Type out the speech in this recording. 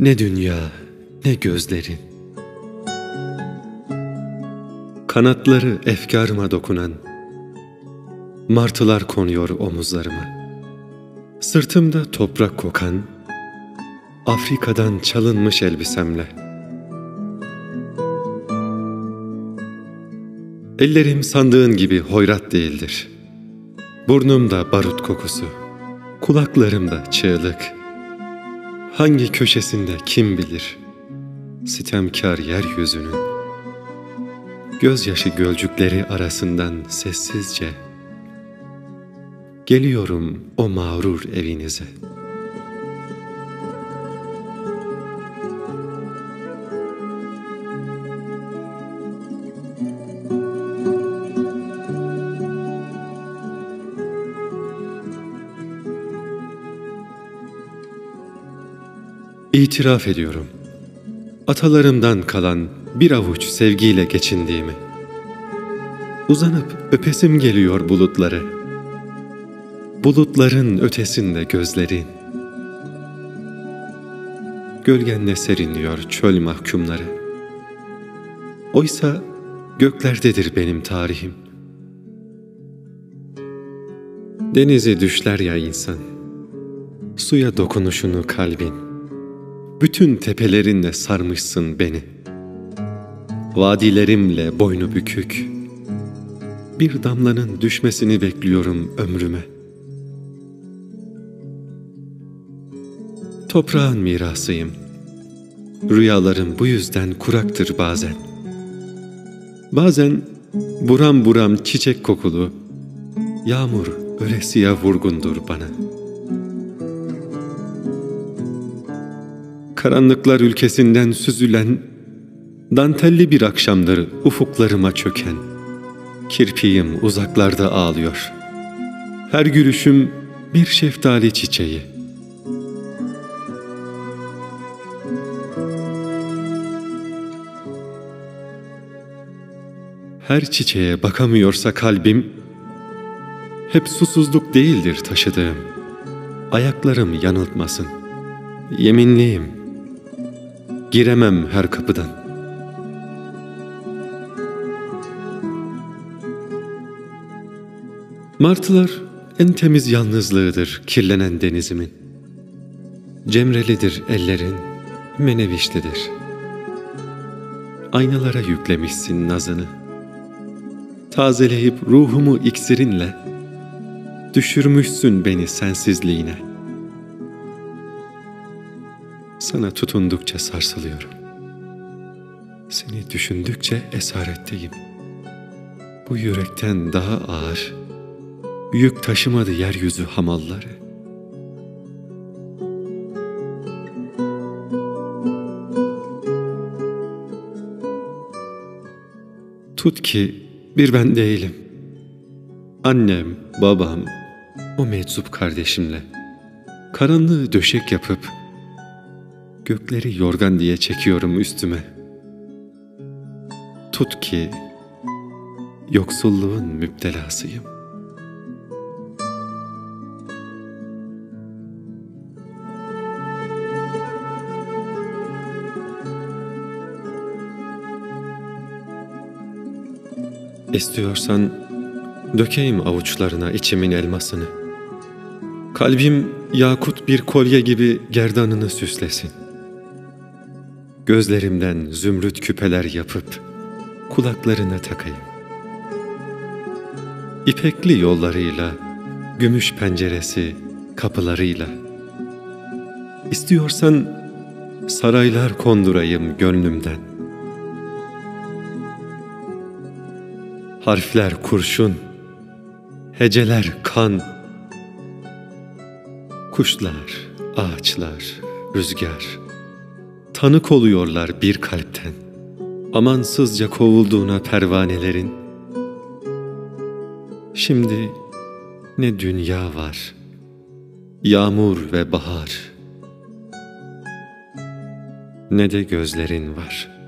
Ne dünya, ne gözlerin. Kanatları efkarıma dokunan, martılar konuyor omuzlarıma. Sırtımda toprak kokan, Afrika'dan çalınmış elbisemle. Ellerim sandığın gibi hoyrat değildir. Burnumda barut kokusu, kulaklarımda çığlık.'' Hangi köşesinde kim bilir sitemkar yeryüzünün Gözyaşı gölcükleri arasından sessizce Geliyorum o mağrur evinize.'' İtiraf ediyorum. Atalarımdan kalan bir avuç sevgiyle geçindiğimi. Uzanıp öpesim geliyor bulutları. Bulutların ötesinde gözlerin. Gölgenle serinliyor çöl mahkumları. Oysa göklerdedir benim tarihim. Denizi düşler ya insan, suya dokunuşunu kalbin.'' bütün tepelerinle sarmışsın beni. Vadilerimle boynu bükük, bir damlanın düşmesini bekliyorum ömrüme. Toprağın mirasıyım. Rüyalarım bu yüzden kuraktır bazen. Bazen buram buram çiçek kokulu, yağmur ölesiye vurgundur bana.'' karanlıklar ülkesinden süzülen, dantelli bir akşamdır ufuklarıma çöken, kirpiğim uzaklarda ağlıyor. Her gülüşüm bir şeftali çiçeği. Her çiçeğe bakamıyorsa kalbim, hep susuzluk değildir taşıdığım. Ayaklarım yanıltmasın. Yeminliyim.'' giremem her kapıdan. Martılar en temiz yalnızlığıdır kirlenen denizimin. Cemrelidir ellerin, menevişlidir. Aynalara yüklemişsin nazını. Tazeleyip ruhumu iksirinle, düşürmüşsün beni sensizliğine.'' Sana tutundukça sarsılıyorum. Seni düşündükçe esaretteyim. Bu yürekten daha ağır, yük taşımadı yeryüzü hamalları. Tut ki bir ben değilim. Annem, babam, o meczup kardeşimle karanlığı döşek yapıp Gökleri yorgan diye çekiyorum üstüme. Tut ki yoksulluğun müptelasıyım. İstiyorsan dökeyim avuçlarına içimin elmasını. Kalbim yakut bir kolye gibi gerdanını süslesin. Gözlerimden zümrüt küpeler yapıp kulaklarına takayım. İpekli yollarıyla, gümüş penceresi, kapılarıyla. İstiyorsan saraylar kondurayım gönlümden. Harfler kurşun, heceler kan. Kuşlar, ağaçlar, rüzgar tanık oluyorlar bir kalpten. Amansızca kovulduğuna pervanelerin. Şimdi ne dünya var, yağmur ve bahar, ne de gözlerin var.''